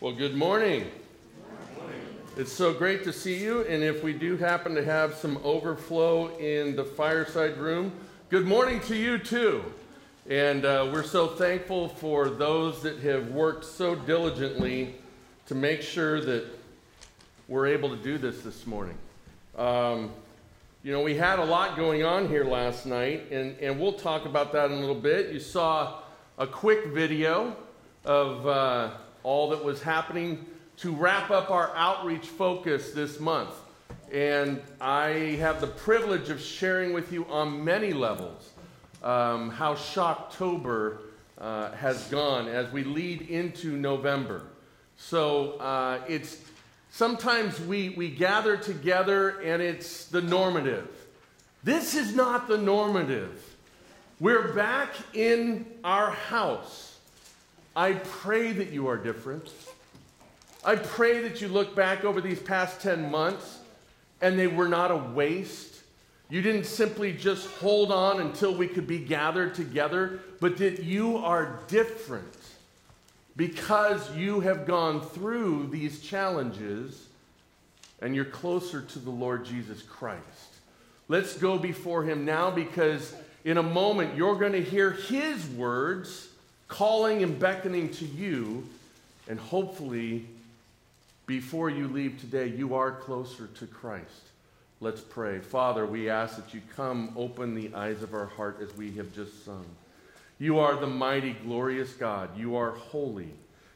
Well, good morning. It's so great to see you. And if we do happen to have some overflow in the fireside room, good morning to you too. And uh, we're so thankful for those that have worked so diligently to make sure that we're able to do this this morning. Um, you know, we had a lot going on here last night, and, and we'll talk about that in a little bit. You saw a quick video of uh, all that was happening to wrap up our outreach focus this month. And I have the privilege of sharing with you on many levels um, how Shocktober uh, has gone as we lead into November. So uh, it's sometimes we, we gather together and it's the normative. This is not the normative. We're back in our house. I pray that you are different. I pray that you look back over these past 10 months and they were not a waste. You didn't simply just hold on until we could be gathered together, but that you are different because you have gone through these challenges and you're closer to the Lord Jesus Christ. Let's go before Him now because in a moment you're going to hear His words calling and beckoning to you, and hopefully, before you leave today, you are closer to Christ. Let's pray. Father, we ask that you come open the eyes of our heart as we have just sung. You are the mighty, glorious God. You are holy.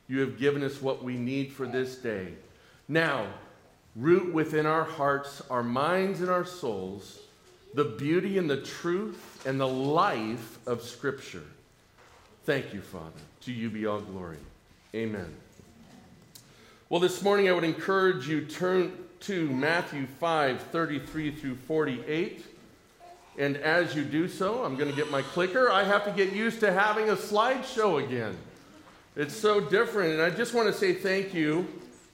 You have given us what we need for this day. Now, root within our hearts, our minds, and our souls the beauty and the truth and the life of Scripture. Thank you, Father. To you be all glory. Amen. Well, this morning I would encourage you turn to Matthew 5 33 through 48. And as you do so, I'm going to get my clicker. I have to get used to having a slideshow again. It's so different. And I just want to say thank you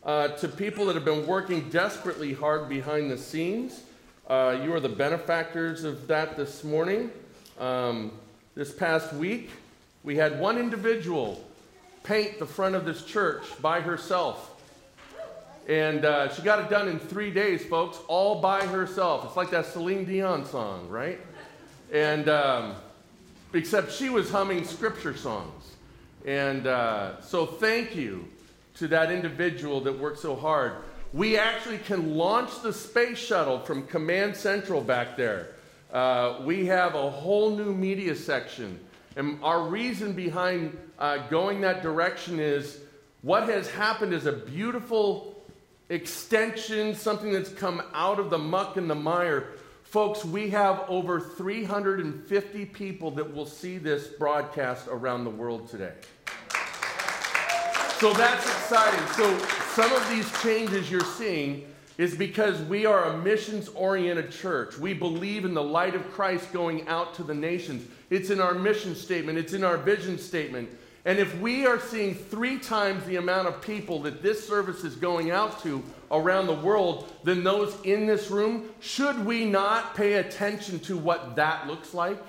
uh, to people that have been working desperately hard behind the scenes. Uh, you are the benefactors of that this morning. Um, this past week, we had one individual paint the front of this church by herself. And uh, she got it done in three days, folks, all by herself. It's like that Celine Dion song, right? And um, except she was humming scripture songs. And uh, so, thank you to that individual that worked so hard. We actually can launch the space shuttle from Command Central back there. Uh, we have a whole new media section and our reason behind uh, going that direction is what has happened is a beautiful extension, something that's come out of the muck and the mire. Folks, we have over 350 people that will see this broadcast around the world today. So that's exciting. So some of these changes you're seeing is because we are a missions oriented church. We believe in the light of Christ going out to the nations. It's in our mission statement, it's in our vision statement. And if we are seeing three times the amount of people that this service is going out to around the world than those in this room, should we not pay attention to what that looks like?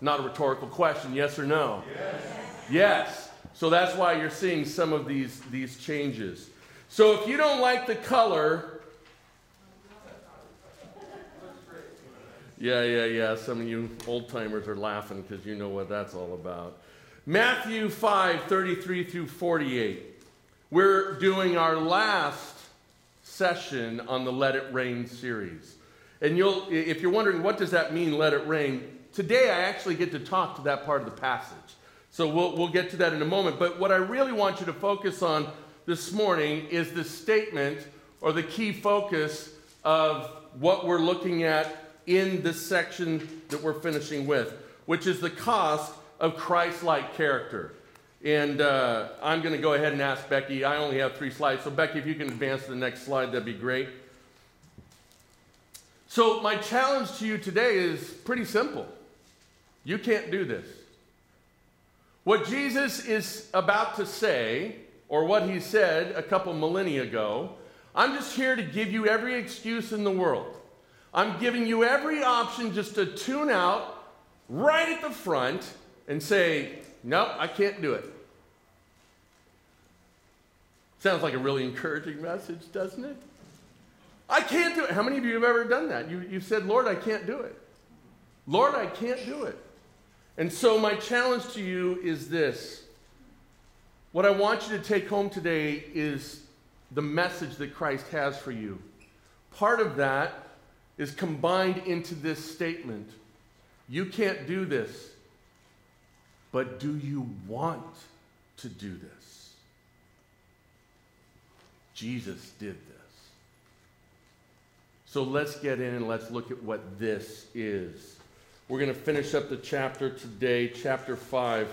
Not a rhetorical question, yes or no? Yes. yes. So that's why you're seeing some of these, these changes. So if you don't like the color, yeah, yeah, yeah, some of you old timers are laughing because you know what that's all about. Matthew 5 33 through 48. We're doing our last session on the Let It Rain series. And you'll, if you're wondering what does that mean, let it rain, today I actually get to talk to that part of the passage. So we'll, we'll get to that in a moment. But what I really want you to focus on this morning is the statement or the key focus of what we're looking at in this section that we're finishing with, which is the cost of Christ like character. And uh, I'm going to go ahead and ask Becky. I only have three slides. So, Becky, if you can advance to the next slide, that'd be great. So, my challenge to you today is pretty simple. You can't do this. What Jesus is about to say or what he said a couple millennia ago. I'm just here to give you every excuse in the world. I'm giving you every option just to tune out right at the front and say, no, I can't do it. Sounds like a really encouraging message, doesn't it? I can't do it. How many of you have ever done that? You, you've said, Lord, I can't do it. Lord, I can't do it. And so, my challenge to you is this. What I want you to take home today is the message that Christ has for you. Part of that is combined into this statement You can't do this, but do you want to do this? Jesus did this. So let's get in and let's look at what this is. We're going to finish up the chapter today, chapter 5.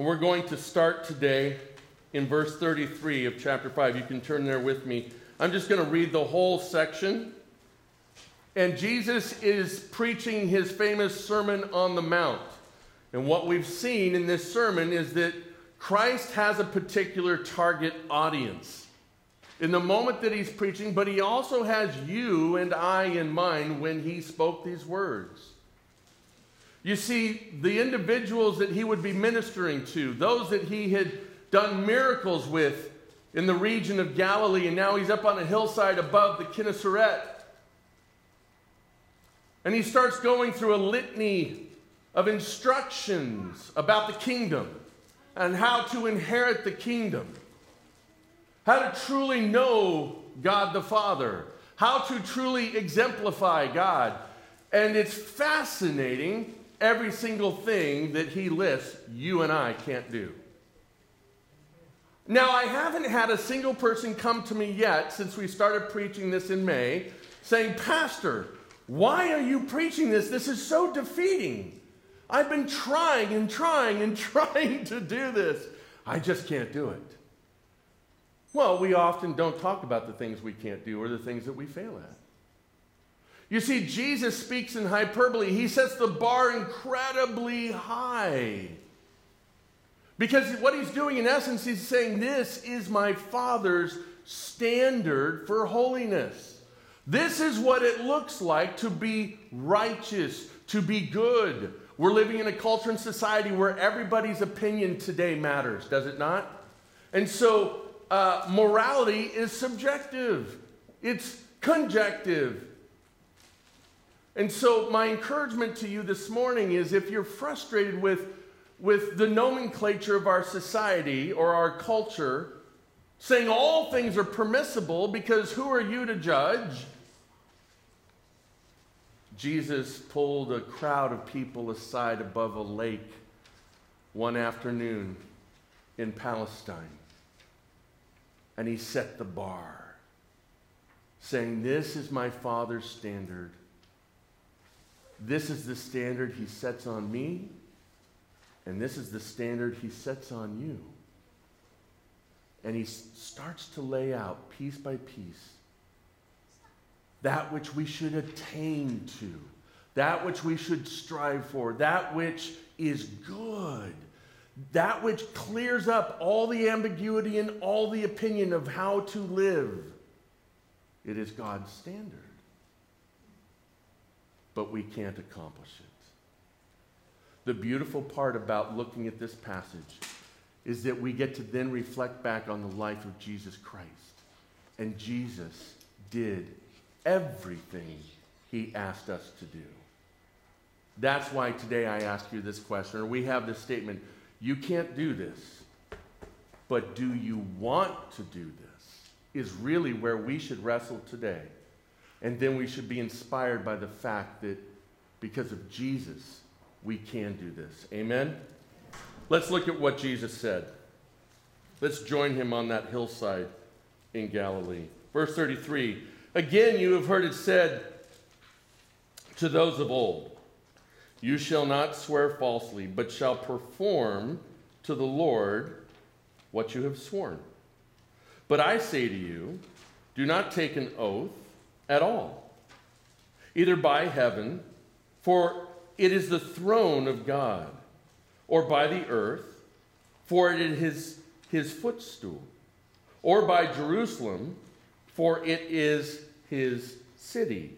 And we're going to start today in verse 33 of chapter 5. You can turn there with me. I'm just going to read the whole section. And Jesus is preaching his famous Sermon on the Mount. And what we've seen in this sermon is that Christ has a particular target audience in the moment that he's preaching, but he also has you and I in mind when he spoke these words. You see, the individuals that he would be ministering to, those that he had done miracles with in the region of Galilee, and now he's up on a hillside above the Gennesaret. And he starts going through a litany of instructions about the kingdom and how to inherit the kingdom how to truly know God the Father, how to truly exemplify God. And it's fascinating every single thing that he lists you and I can't do. Now, I haven't had a single person come to me yet since we started preaching this in May saying, Pastor, why are you preaching this? This is so defeating. I've been trying and trying and trying to do this. I just can't do it. Well, we often don't talk about the things we can't do or the things that we fail at. You see, Jesus speaks in hyperbole. He sets the bar incredibly high. Because what he's doing, in essence, he's saying, This is my Father's standard for holiness. This is what it looks like to be righteous, to be good. We're living in a culture and society where everybody's opinion today matters, does it not? And so uh, morality is subjective, it's conjective. And so, my encouragement to you this morning is if you're frustrated with, with the nomenclature of our society or our culture, saying all things are permissible because who are you to judge? Jesus pulled a crowd of people aside above a lake one afternoon in Palestine and he set the bar, saying, This is my Father's standard. This is the standard he sets on me, and this is the standard he sets on you. And he starts to lay out piece by piece that which we should attain to, that which we should strive for, that which is good that which clears up all the ambiguity and all the opinion of how to live. It is God's standard. But we can't accomplish it. The beautiful part about looking at this passage is that we get to then reflect back on the life of Jesus Christ. And Jesus did everything he asked us to do. That's why today I ask you this question, or we have this statement you can't do this, but do you want to do this? Is really where we should wrestle today. And then we should be inspired by the fact that because of Jesus, we can do this. Amen? Let's look at what Jesus said. Let's join him on that hillside in Galilee. Verse 33 Again, you have heard it said to those of old, you shall not swear falsely, but shall perform to the Lord what you have sworn. But I say to you, do not take an oath at all, either by heaven, for it is the throne of God, or by the earth, for it is his, his footstool, or by Jerusalem, for it is his city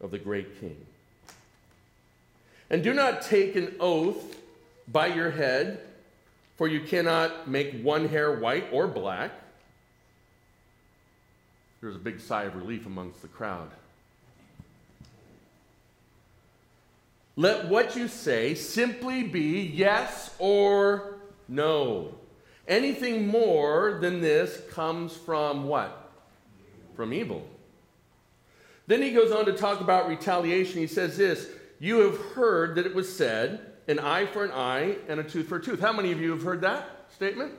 of the great king. And do not take an oath by your head, For you cannot make one hair white or black. There was a big sigh of relief amongst the crowd. Let what you say simply be yes or no. Anything more than this comes from what? From evil. Then he goes on to talk about retaliation. He says this You have heard that it was said, an eye for an eye and a tooth for a tooth. How many of you have heard that statement?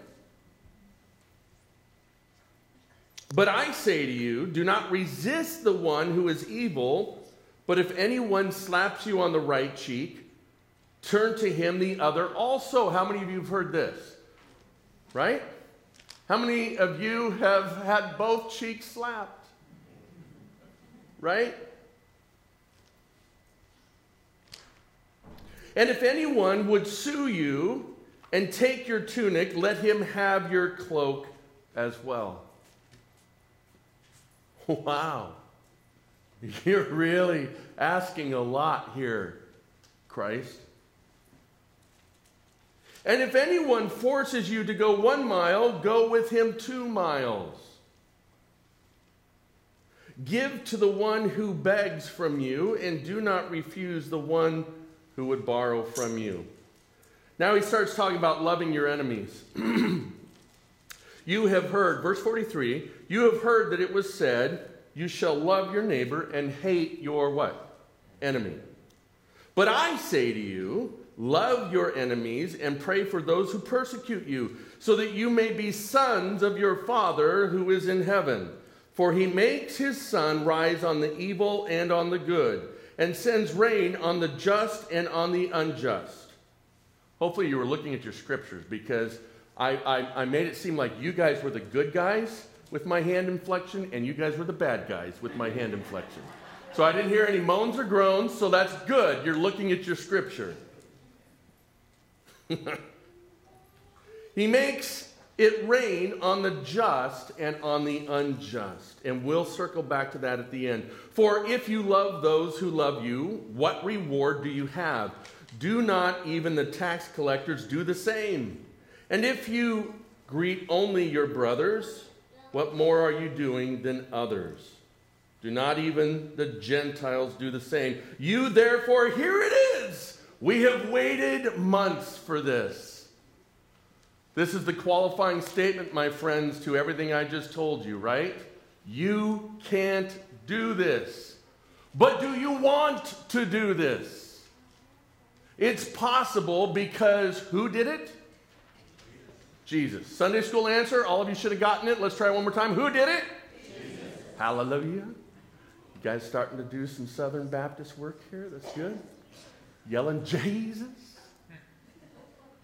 But I say to you, do not resist the one who is evil, but if anyone slaps you on the right cheek, turn to him the other also. How many of you have heard this? Right? How many of you have had both cheeks slapped? Right? And if anyone would sue you and take your tunic, let him have your cloak as well. Wow. You're really asking a lot here, Christ. And if anyone forces you to go one mile, go with him two miles. Give to the one who begs from you, and do not refuse the one who would borrow from you. Now he starts talking about loving your enemies. you have heard, verse 43, you have heard that it was said, You shall love your neighbor and hate your what? Enemy. But I say to you, love your enemies and pray for those who persecute you, so that you may be sons of your Father who is in heaven. For he makes his sun rise on the evil and on the good and sends rain on the just and on the unjust. Hopefully, you were looking at your scriptures because I, I, I, made it seem like you guys were the good guys with my hand inflection and you guys were the bad guys with my hand inflection. So I didn't hear any moans or groans, so that's good. You're looking at your scripture. he makes it rain on the just and on the unjust. And we'll circle back to that at the end. For if you love those who love you, what reward do you have? Do not even the tax collectors do the same? And if you greet only your brothers, what more are you doing than others? Do not even the Gentiles do the same? You therefore, here it is. We have waited months for this. This is the qualifying statement, my friends, to everything I just told you, right? You can't do this. But do you want to do this? It's possible because who did it? Jesus. Sunday school answer, all of you should have gotten it. Let's try it one more time. Who did it? Jesus. Hallelujah. You guys starting to do some Southern Baptist work here? That's good. Yelling Jesus.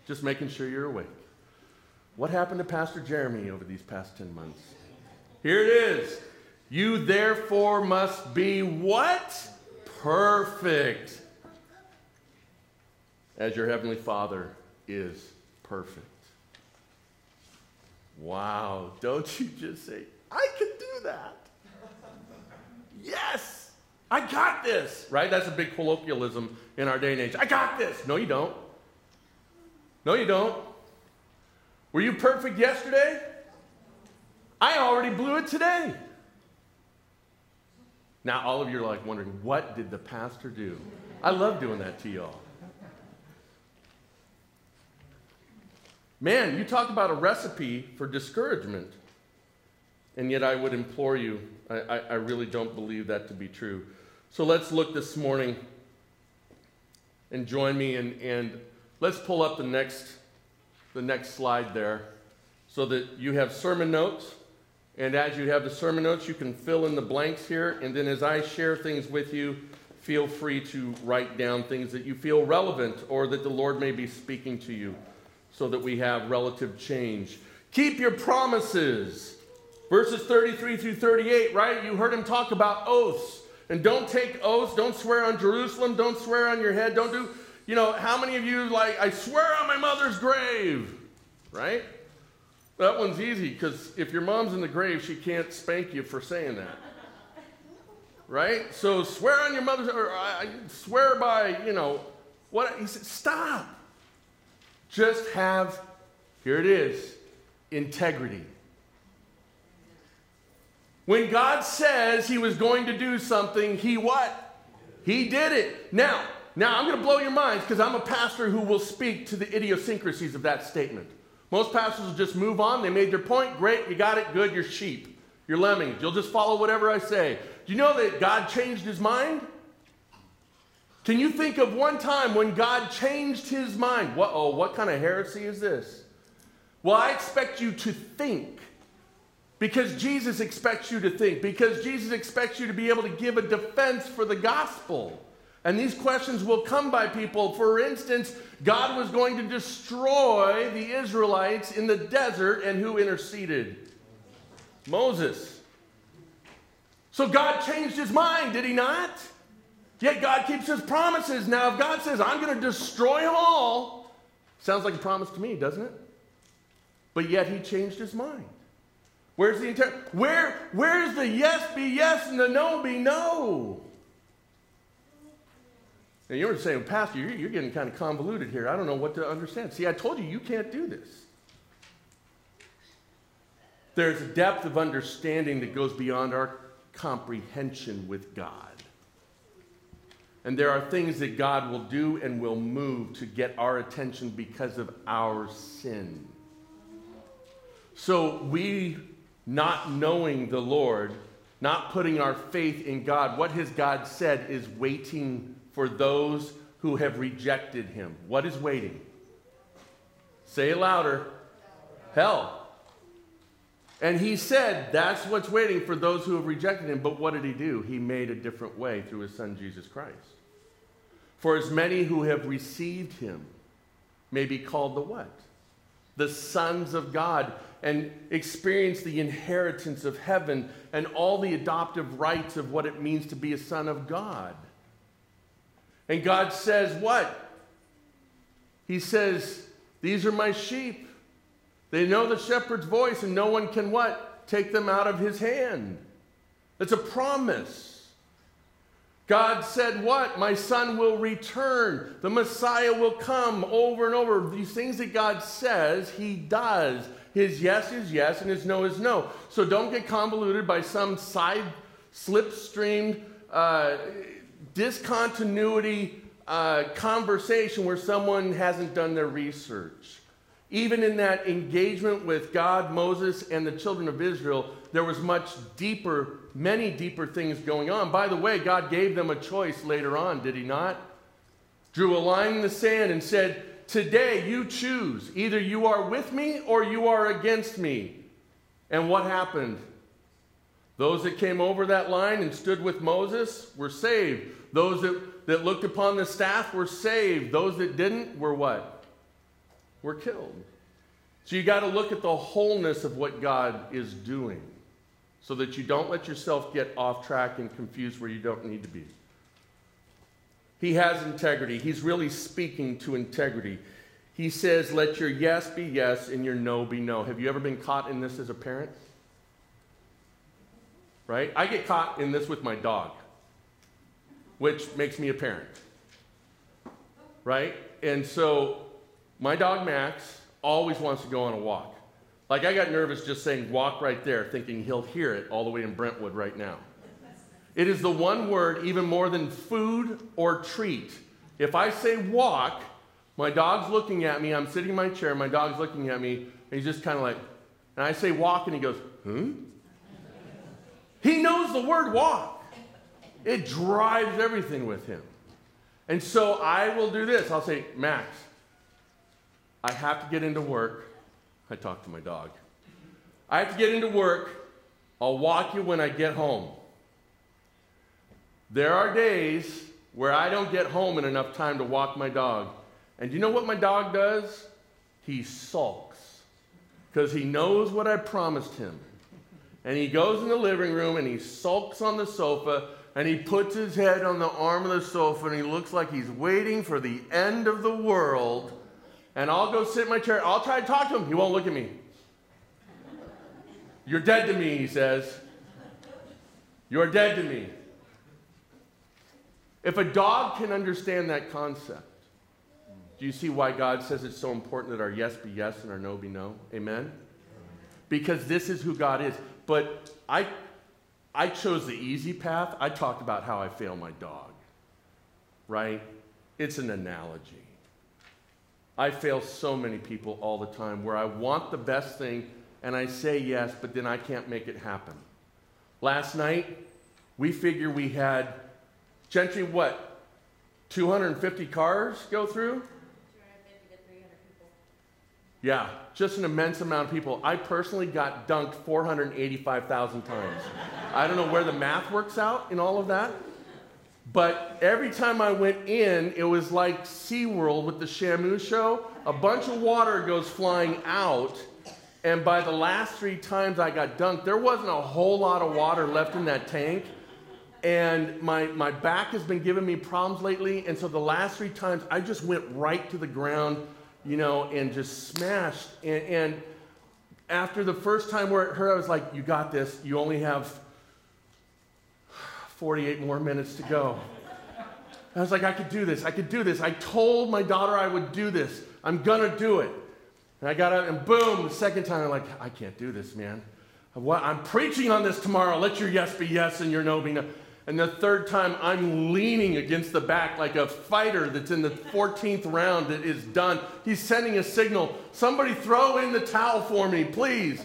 Just making sure you're awake. What happened to Pastor Jeremy over these past 10 months? Here it is. You therefore must be what? Perfect. As your heavenly Father is perfect. Wow. Don't you just say, I can do that. yes. I got this. Right? That's a big colloquialism in our day and age. I got this. No, you don't. No, you don't. Were you perfect yesterday? I already blew it today. Now, all of you are like wondering, what did the pastor do? I love doing that to y'all. Man, you talk about a recipe for discouragement. And yet, I would implore you, I, I, I really don't believe that to be true. So let's look this morning and join me, and, and let's pull up the next the next slide there so that you have sermon notes. And as you have the sermon notes, you can fill in the blanks here. And then as I share things with you, feel free to write down things that you feel relevant or that the Lord may be speaking to you so that we have relative change. Keep your promises. Verses 33 through 38, right? You heard him talk about oaths. And don't take oaths. Don't swear on Jerusalem. Don't swear on your head. Don't do you know, how many of you, like, I swear on my mother's grave, right? That one's easy because if your mom's in the grave, she can't spank you for saying that. Right? So swear on your mother's, or I swear by, you know, what? He said, stop. Just have Here it is integrity. When God says he was going to do something, he what? He did it. Now, now I'm going to blow your minds because I'm a pastor who will speak to the idiosyncrasies of that statement. Most pastors will just move on. They made their point. Great, you got it. Good, you're sheep. You're lemmings. You'll just follow whatever I say. Do you know that God changed his mind? Can you think of one time when God changed his mind? What, oh, what kind of heresy is this? Well, I expect you to think because Jesus expects you to think, because Jesus expects you to be able to give a defense for the gospel. And these questions will come by people. For instance, God was going to destroy the Israelites in the desert, and who interceded? Moses. So God changed his mind, did he not? Yet God keeps his promises. Now, if God says, I'm going to destroy them all, sounds like a promise to me, doesn't it? But yet he changed his mind. Where's the intent? Where, where's the yes be yes and the no be no? And you were saying, Pastor, you're, you're getting kind of convoluted here. I don't know what to understand. See, I told you, you can't do this. There's a depth of understanding that goes beyond our comprehension with God. And there are things that God will do and will move to get our attention because of our sin. So we not knowing the Lord, not putting our faith in God, what has God said is waiting for those who have rejected him. What is waiting? Say it louder. Hell. And he said that's what's waiting for those who have rejected him. But what did he do? He made a different way through his son Jesus Christ. For as many who have received him may be called the what? The sons of God and experience the inheritance of heaven and all the adoptive rights of what it means to be a son of God. And God says, What? He says, These are my sheep. They know the shepherd's voice, and no one can what? Take them out of his hand. It's a promise. God said, What? My son will return. The Messiah will come over and over. These things that God says, he does. His yes is yes and his no is no. So don't get convoluted by some side slipstreamed uh, discontinuity uh, conversation where someone hasn't done their research. Even in that engagement with God, Moses, and the children of Israel, there was much deeper, many deeper things going on. By the way, God gave them a choice later on, did He not? Drew a line in the sand and said, Today you choose. Either you are with me or you are against me. And what happened? Those that came over that line and stood with Moses were saved. Those that, that looked upon the staff were saved. Those that didn't were what? Were killed. So you got to look at the wholeness of what God is doing so that you don't let yourself get off track and confused where you don't need to be. He has integrity. He's really speaking to integrity. He says, Let your yes be yes and your no be no. Have you ever been caught in this as a parent? Right? I get caught in this with my dog, which makes me a parent. Right? And so my dog Max always wants to go on a walk. Like I got nervous just saying walk right there, thinking he'll hear it all the way in Brentwood right now. It is the one word, even more than food or treat. If I say walk, my dog's looking at me, I'm sitting in my chair, my dog's looking at me, and he's just kind of like, and I say walk, and he goes, hmm? He knows the word walk. It drives everything with him. And so I will do this. I'll say, Max, I have to get into work. I talk to my dog. I have to get into work. I'll walk you when I get home. There are days where I don't get home in enough time to walk my dog. And you know what my dog does? He sulks because he knows what I promised him. And he goes in the living room and he sulks on the sofa and he puts his head on the arm of the sofa and he looks like he's waiting for the end of the world. And I'll go sit in my chair. I'll try to talk to him. He won't look at me. You're dead to me, he says. You're dead to me. If a dog can understand that concept, Do you see why God says it's so important that our yes be yes and our no be no? Amen? Because this is who God is. But I, I chose the easy path. I talked about how I fail my dog, right? It's an analogy. I fail so many people all the time where I want the best thing and I say yes, but then I can't make it happen. Last night, we figure we had, Gentry, what, 250 cars go through? Yeah, just an immense amount of people. I personally got dunked 485,000 times. I don't know where the math works out in all of that. But every time I went in, it was like SeaWorld with the Shamu show. A bunch of water goes flying out, and by the last three times I got dunked, there wasn't a whole lot of water left in that tank. And my, my back has been giving me problems lately. And so the last three times, I just went right to the ground, you know, and just smashed. And, and after the first time where it hurt, I was like, You got this. You only have 48 more minutes to go. I was like, I could do this. I could do this. I told my daughter I would do this. I'm going to do it. And I got up, and boom, the second time, I'm like, I can't do this, man. What? I'm preaching on this tomorrow. Let your yes be yes and your no be no. And the third time, I'm leaning against the back like a fighter that's in the 14th round that is done. He's sending a signal somebody throw in the towel for me, please.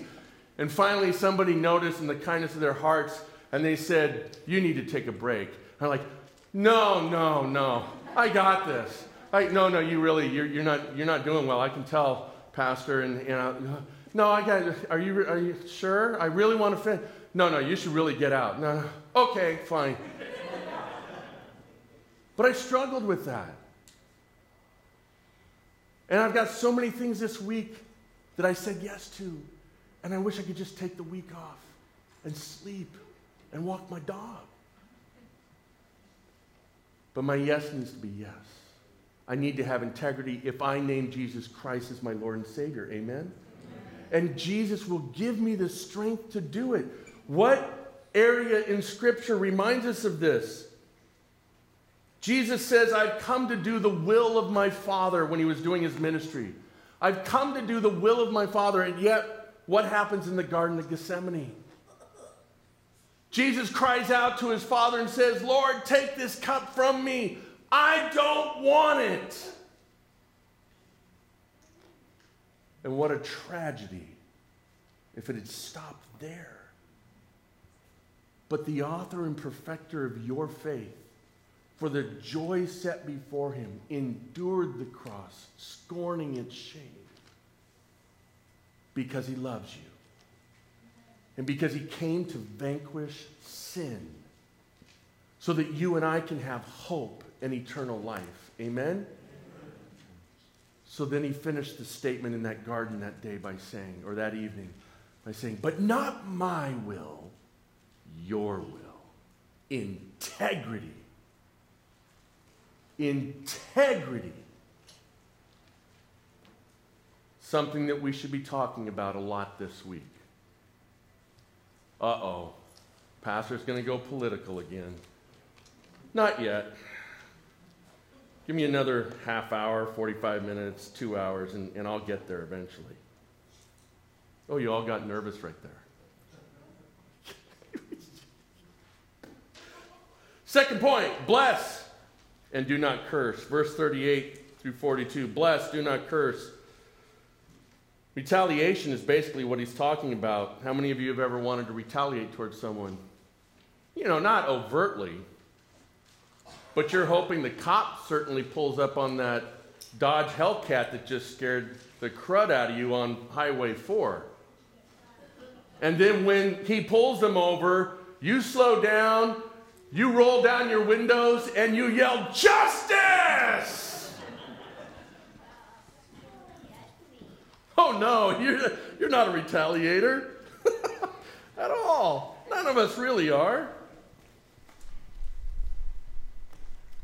And finally, somebody noticed in the kindness of their hearts, and they said, You need to take a break. I'm like, No, no, no. I got this. I, no, no, you really, you're, you're, not, you're not doing well. I can tell. Pastor, and, and I, no, I got, are you, are you sure? I really want to finish. No, no, you should really get out. No, okay, fine. but I struggled with that. And I've got so many things this week that I said yes to. And I wish I could just take the week off and sleep and walk my dog. But my yes needs to be yes. I need to have integrity if I name Jesus Christ as my Lord and Savior. Amen? Amen? And Jesus will give me the strength to do it. What area in Scripture reminds us of this? Jesus says, I've come to do the will of my Father when he was doing his ministry. I've come to do the will of my Father, and yet, what happens in the Garden of Gethsemane? Jesus cries out to his Father and says, Lord, take this cup from me. I don't want it. And what a tragedy if it had stopped there. But the author and perfecter of your faith, for the joy set before him, endured the cross, scorning its shame, because he loves you. And because he came to vanquish sin, so that you and I can have hope and eternal life. Amen? So then he finished the statement in that garden that day by saying, or that evening, by saying, But not my will, your will. Integrity. Integrity. Something that we should be talking about a lot this week. Uh oh. Pastor's going to go political again. Not yet. Give me another half hour, 45 minutes, two hours, and, and I'll get there eventually. Oh, you all got nervous right there. Second point bless and do not curse. Verse 38 through 42 bless, do not curse. Retaliation is basically what he's talking about. How many of you have ever wanted to retaliate towards someone? You know, not overtly, but you're hoping the cop certainly pulls up on that Dodge Hellcat that just scared the crud out of you on Highway 4. And then when he pulls them over, you slow down, you roll down your windows, and you yell, Justice! oh no, you're, you're not a retaliator at all. None of us really are.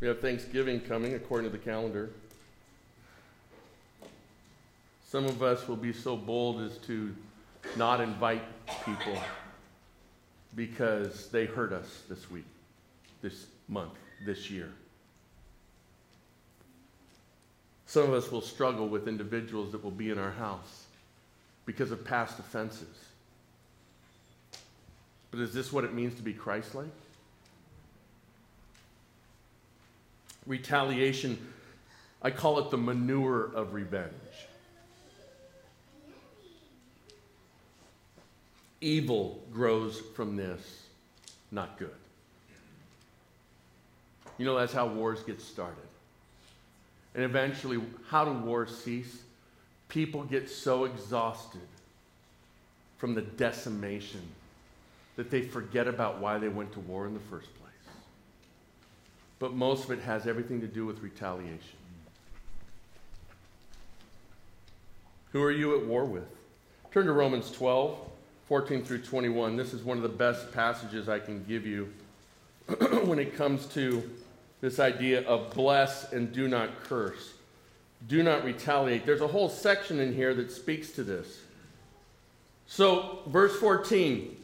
We have Thanksgiving coming according to the calendar. Some of us will be so bold as to not invite people because they hurt us this week, this month, this year. Some of us will struggle with individuals that will be in our house because of past offenses. But is this what it means to be Christ like? Retaliation, I call it the manure of revenge. Evil grows from this, not good. You know, that's how wars get started. And eventually, how do wars cease? People get so exhausted from the decimation that they forget about why they went to war in the first place. But most of it has everything to do with retaliation. Who are you at war with? Turn to Romans 12, 14 through 21. This is one of the best passages I can give you when it comes to this idea of bless and do not curse. Do not retaliate. There's a whole section in here that speaks to this. So, verse 14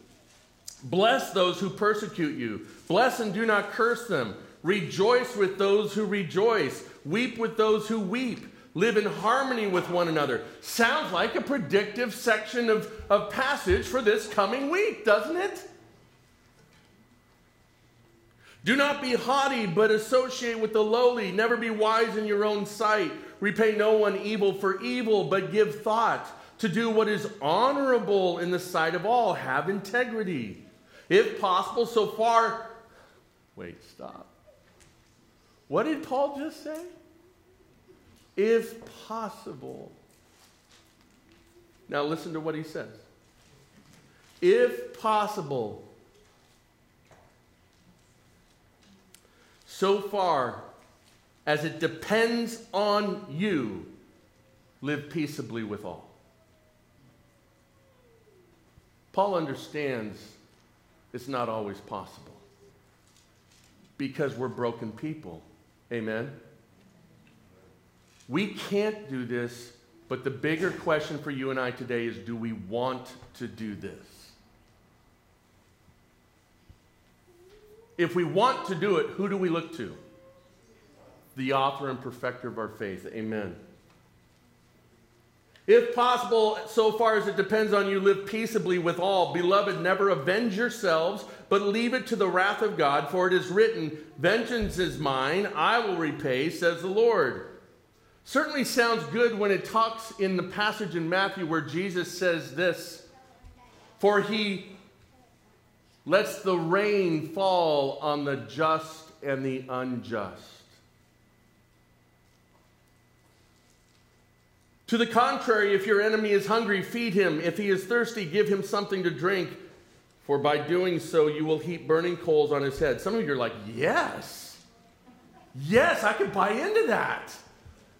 Bless those who persecute you, bless and do not curse them. Rejoice with those who rejoice, weep with those who weep. Live in harmony with one another. Sounds like a predictive section of, of passage for this coming week, doesn't it? Do not be haughty, but associate with the lowly. Never be wise in your own sight. Repay no one evil for evil, but give thought to do what is honorable in the sight of all. Have integrity. If possible, so far. Wait, stop. What did Paul just say? If possible. Now listen to what he says. If possible, so far as it depends on you, live peaceably with all. Paul understands it's not always possible because we're broken people. Amen? We can't do this, but the bigger question for you and I today is do we want to do this? If we want to do it, who do we look to? The author and perfecter of our faith. Amen. If possible, so far as it depends on you, live peaceably with all. Beloved, never avenge yourselves, but leave it to the wrath of God, for it is written, Vengeance is mine, I will repay, says the Lord. Certainly sounds good when it talks in the passage in Matthew where Jesus says this For he lets the rain fall on the just and the unjust. To the contrary, if your enemy is hungry, feed him. If he is thirsty, give him something to drink. For by doing so, you will heap burning coals on his head. Some of you are like, yes, yes, I can buy into that.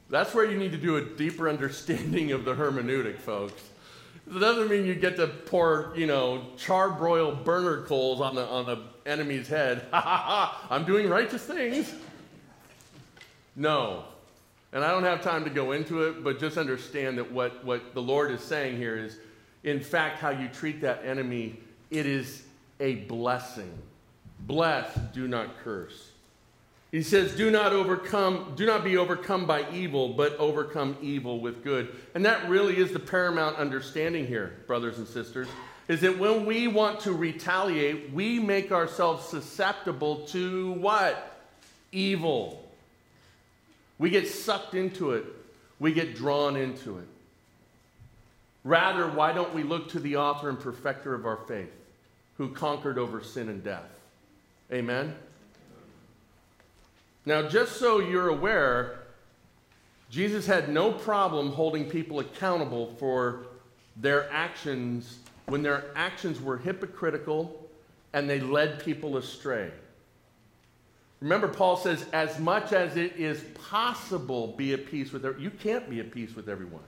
That's where you need to do a deeper understanding of the hermeneutic, folks. It doesn't mean you get to pour, you know, charbroil burner coals on the, on the enemy's head. Ha ha ha, I'm doing righteous things. No. And I don't have time to go into it, but just understand that what, what the Lord is saying here is, in fact, how you treat that enemy, it is a blessing. Bless, do not curse. He says, Do not overcome, do not be overcome by evil, but overcome evil with good. And that really is the paramount understanding here, brothers and sisters, is that when we want to retaliate, we make ourselves susceptible to what? Evil. We get sucked into it, we get drawn into it. Rather, why don't we look to the author and perfecter of our faith, who conquered over sin and death? Amen? Now, just so you're aware, Jesus had no problem holding people accountable for their actions when their actions were hypocritical and they led people astray. Remember, Paul says, as much as it is possible, be at peace with everyone. You can't be at peace with everyone.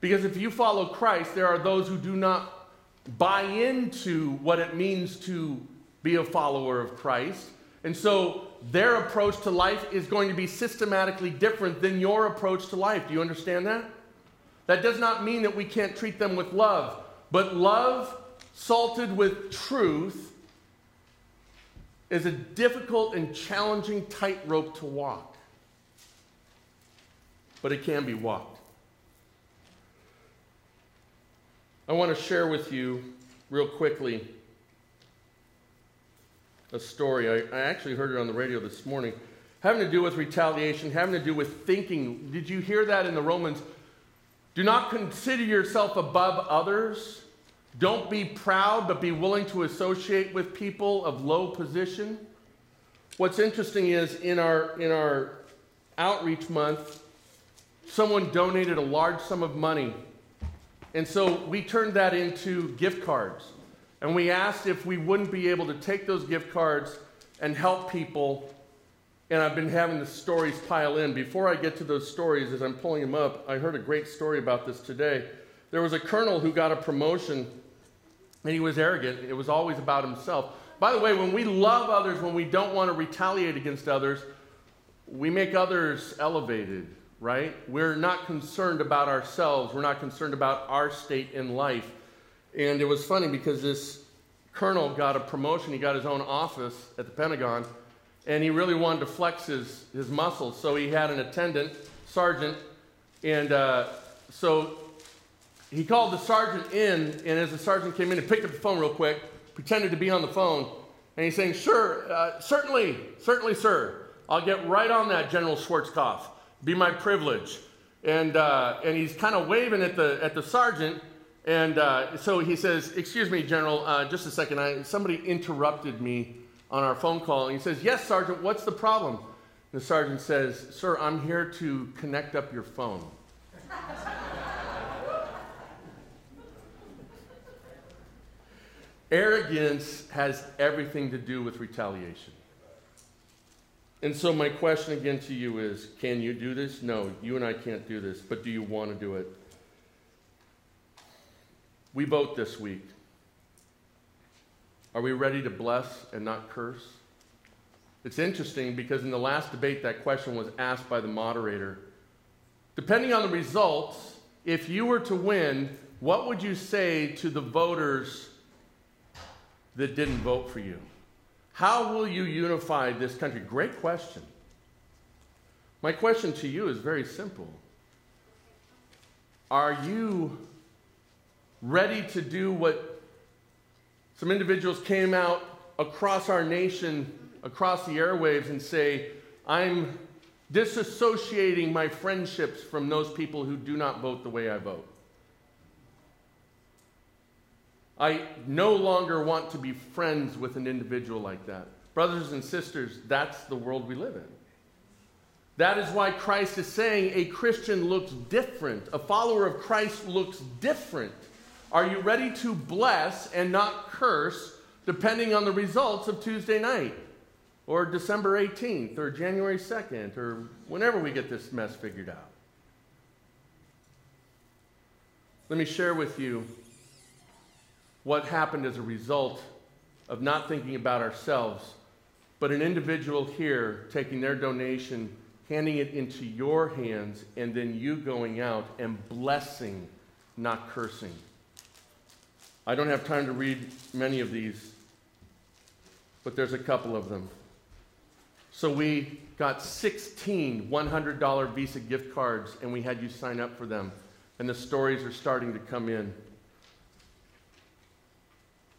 Because if you follow Christ, there are those who do not buy into what it means to be a follower of Christ. And so their approach to life is going to be systematically different than your approach to life. Do you understand that? That does not mean that we can't treat them with love, but love salted with truth is a difficult and challenging tightrope to walk. but it can be walked. I want to share with you, real quickly, a story. I, I, actually heard it on the radio this morning, having to do with retaliation, having to do with thinking. Did you hear that in the Romans? Do not consider yourself above others. Don't be proud, but be willing to associate with people of low position. What's interesting is in our, in our outreach month, someone donated a large sum of money. And so we turned that into gift cards. And we asked if we wouldn't be able to take those gift cards and help people. And I've been having the stories pile in. Before I get to those stories, as I'm pulling them up, I heard a great story about this today. There was a colonel who got a promotion, and he was arrogant. It was always about himself. By the way, when we love others, when we don't want to retaliate against others, we make others elevated, right? We're not concerned about ourselves. We're not concerned about our state in life. And it was funny because this colonel got a promotion. He got his own office at the Pentagon, and he really wanted to flex his, his muscles. So he had an attendant, sergeant, and uh, so he called the sergeant in, and as the sergeant came in, he picked up the phone real quick pretended to be on the phone, and he's saying, Sure, uh, certainly, certainly, sir. I'll get right on that, General Schwarzkopf. Be my privilege. And, uh, and he's kind of waving at the, at the sergeant. And uh, so he says, Excuse me, General, uh, just a second. I, somebody interrupted me on our phone call. And he says, Yes, Sergeant, what's the problem? The sergeant says, Sir, I'm here to connect up your phone. Arrogance has everything to do with retaliation. And so, my question again to you is can you do this? No, you and I can't do this, but do you want to do it? We vote this week. Are we ready to bless and not curse? It's interesting because in the last debate, that question was asked by the moderator. Depending on the results, if you were to win, what would you say to the voters that didn't vote for you? How will you unify this country? Great question. My question to you is very simple. Are you ready to do what some individuals came out across our nation, across the airwaves, and say, I'm disassociating my friendships from those people who do not vote the way I vote? I no longer want to be friends with an individual like that. Brothers and sisters, that's the world we live in. That is why Christ is saying a Christian looks different. A follower of Christ looks different. Are you ready to bless and not curse depending on the results of Tuesday night or December 18th or January 2nd or whenever we get this mess figured out? Let me share with you what happened as a result of not thinking about ourselves, but an individual here taking their donation, handing it into your hands, and then you going out and blessing, not cursing. I don't have time to read many of these, but there's a couple of them. So we got 16 $100 Visa gift cards, and we had you sign up for them. And the stories are starting to come in.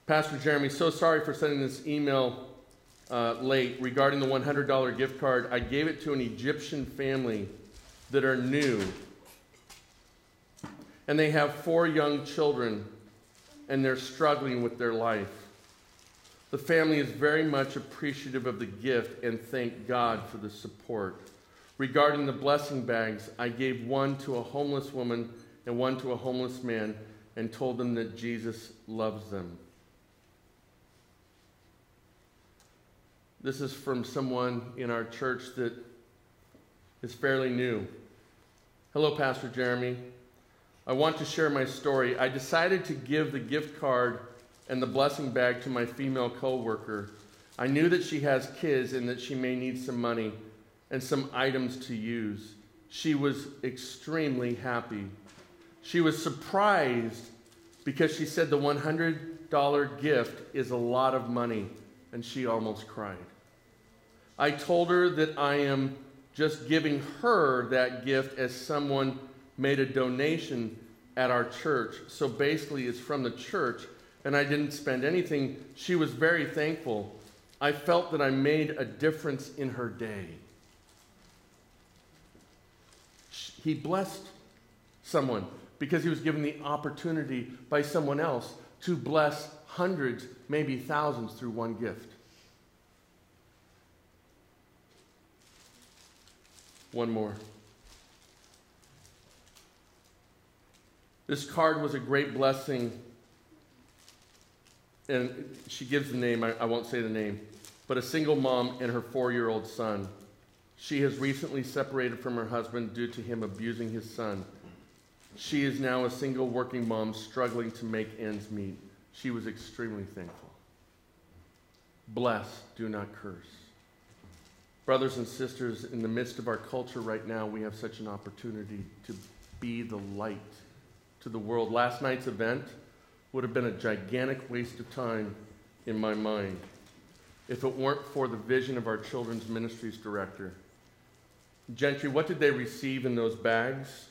Pastor Jeremy, so sorry for sending this email uh, late regarding the $100 gift card. I gave it to an Egyptian family that are new. And they have four young children, and they're struggling with their life. The family is very much appreciative of the gift and thank God for the support. Regarding the blessing bags, I gave one to a homeless woman and one to a homeless man and told them that Jesus loves them. This is from someone in our church that is fairly new. Hello, Pastor Jeremy. I want to share my story. I decided to give the gift card and the blessing bag to my female coworker. I knew that she has kids and that she may need some money and some items to use. She was extremely happy. She was surprised because she said the $100 gift is a lot of money, and she almost cried. I told her that I am just giving her that gift as someone made a donation at our church. So basically, it's from the church, and I didn't spend anything. She was very thankful. I felt that I made a difference in her day. He blessed someone because he was given the opportunity by someone else to bless hundreds, maybe thousands through one gift. One more. This card was a great blessing. And she gives the name, I, I won't say the name, but a single mom and her four year old son. She has recently separated from her husband due to him abusing his son. She is now a single working mom struggling to make ends meet. She was extremely thankful. Bless, do not curse. Brothers and sisters, in the midst of our culture right now, we have such an opportunity to be the light to the world. Last night's event would have been a gigantic waste of time in my mind if it weren't for the vision of our children's ministries director. Gentry, what did they receive in those bags?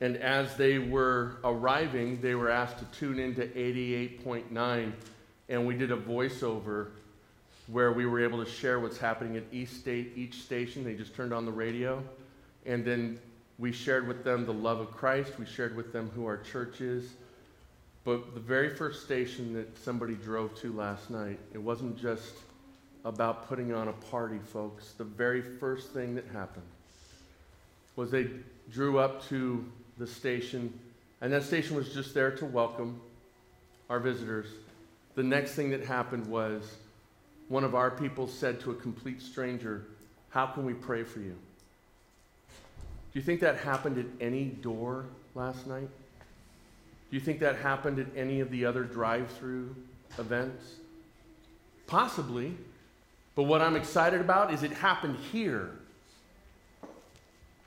And as they were arriving, they were asked to tune into 88.9. And we did a voiceover where we were able to share what's happening at each, state, each station. They just turned on the radio. And then we shared with them the love of Christ. We shared with them who our church is. But the very first station that somebody drove to last night, it wasn't just about putting on a party, folks. The very first thing that happened was they drew up to the station, and that station was just there to welcome our visitors. The next thing that happened was one of our people said to a complete stranger, How can we pray for you? Do you think that happened at any door last night? Do you think that happened at any of the other drive through events? Possibly. But what I'm excited about is it happened here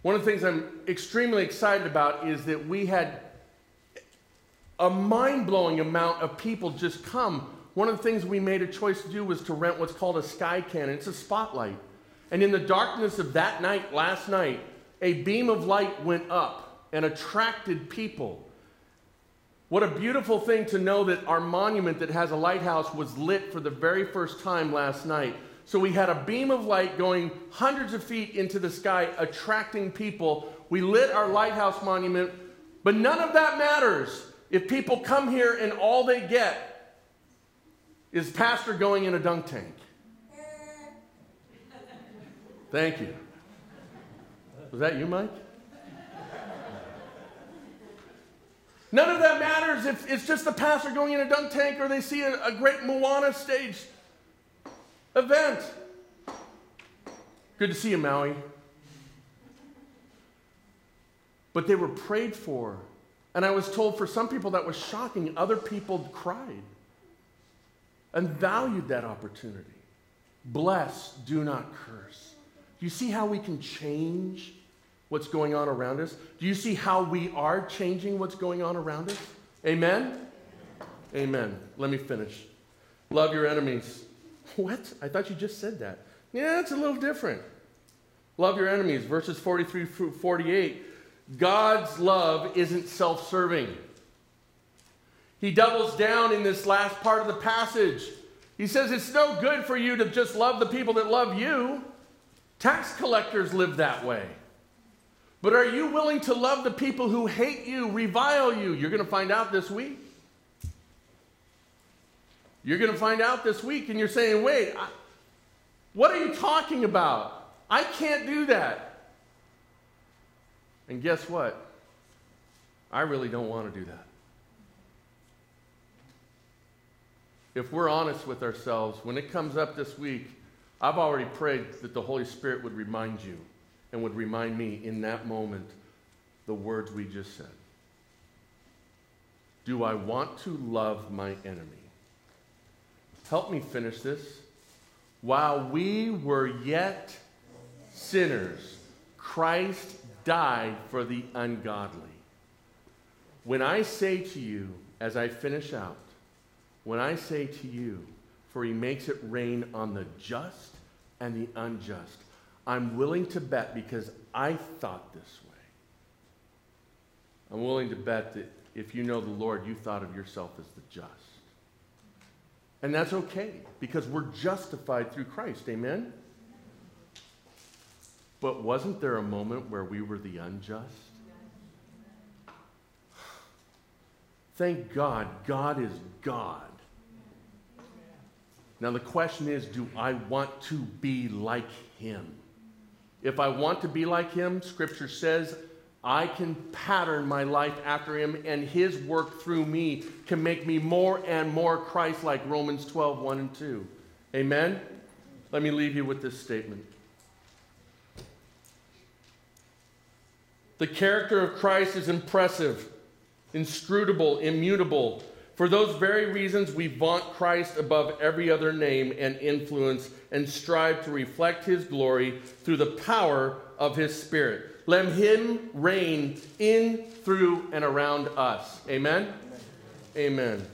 one of the things I'm extremely excited about is that we had a mind blowing amount of people just come. One of the things we made a choice to do was to rent what's called a sky cannon. It's a spotlight. And in the darkness of that night, last night, a beam of light went up and attracted people. What a beautiful thing to know that our monument that has a lighthouse was lit for the very first time last night. So we had a beam of light going hundreds of feet into the sky, attracting people. We lit our lighthouse monument, but none of that matters if people come here and all they get is pastor going in a dunk tank. Thank you. Was that you, Mike? None of that matters if it's just the pastor going in a dunk tank or they see a, a great Moana stage event. Good to see you, Maui. But they were prayed for. And I was told for some people that was shocking. Other people cried and valued that opportunity. Bless, do not curse. Do you see how we can change what's going on around us? Do you see how we are changing what's going on around us? Amen? Amen. Let me finish. Love your enemies. What? I thought you just said that. Yeah, it's a little different. Love your enemies, verses 43 through 48. God's love isn't self serving. He doubles down in this last part of the passage. He says it's no good for you to just love the people that love you. Tax collectors live that way. But are you willing to love the people who hate you, revile you? You're going to find out this week. You're going to find out this week, and you're saying, wait, I, what are you talking about? I can't do that. And guess what? I really don't want to do that. If we're honest with ourselves, when it comes up this week, I've already prayed that the Holy Spirit would remind you and would remind me in that moment the words we just said. Do I want to love my enemy? Help me finish this. While we were yet sinners, Christ died for the ungodly. When I say to you, as I finish out, when I say to you, for he makes it rain on the just and the unjust, I'm willing to bet because I thought this way. I'm willing to bet that if you know the Lord, you thought of yourself as the just. And that's okay because we're justified through Christ. Amen? But wasn't there a moment where we were the unjust? Thank God, God is God. Now, the question is do I want to be like Him? If I want to be like Him, Scripture says I can pattern my life after Him, and His work through me can make me more and more Christ like Romans 12, 1 and 2. Amen? Let me leave you with this statement. The character of Christ is impressive, inscrutable, immutable. For those very reasons, we vaunt Christ above every other name and influence and strive to reflect his glory through the power of his Spirit. Let him reign in, through, and around us. Amen? Amen. Amen.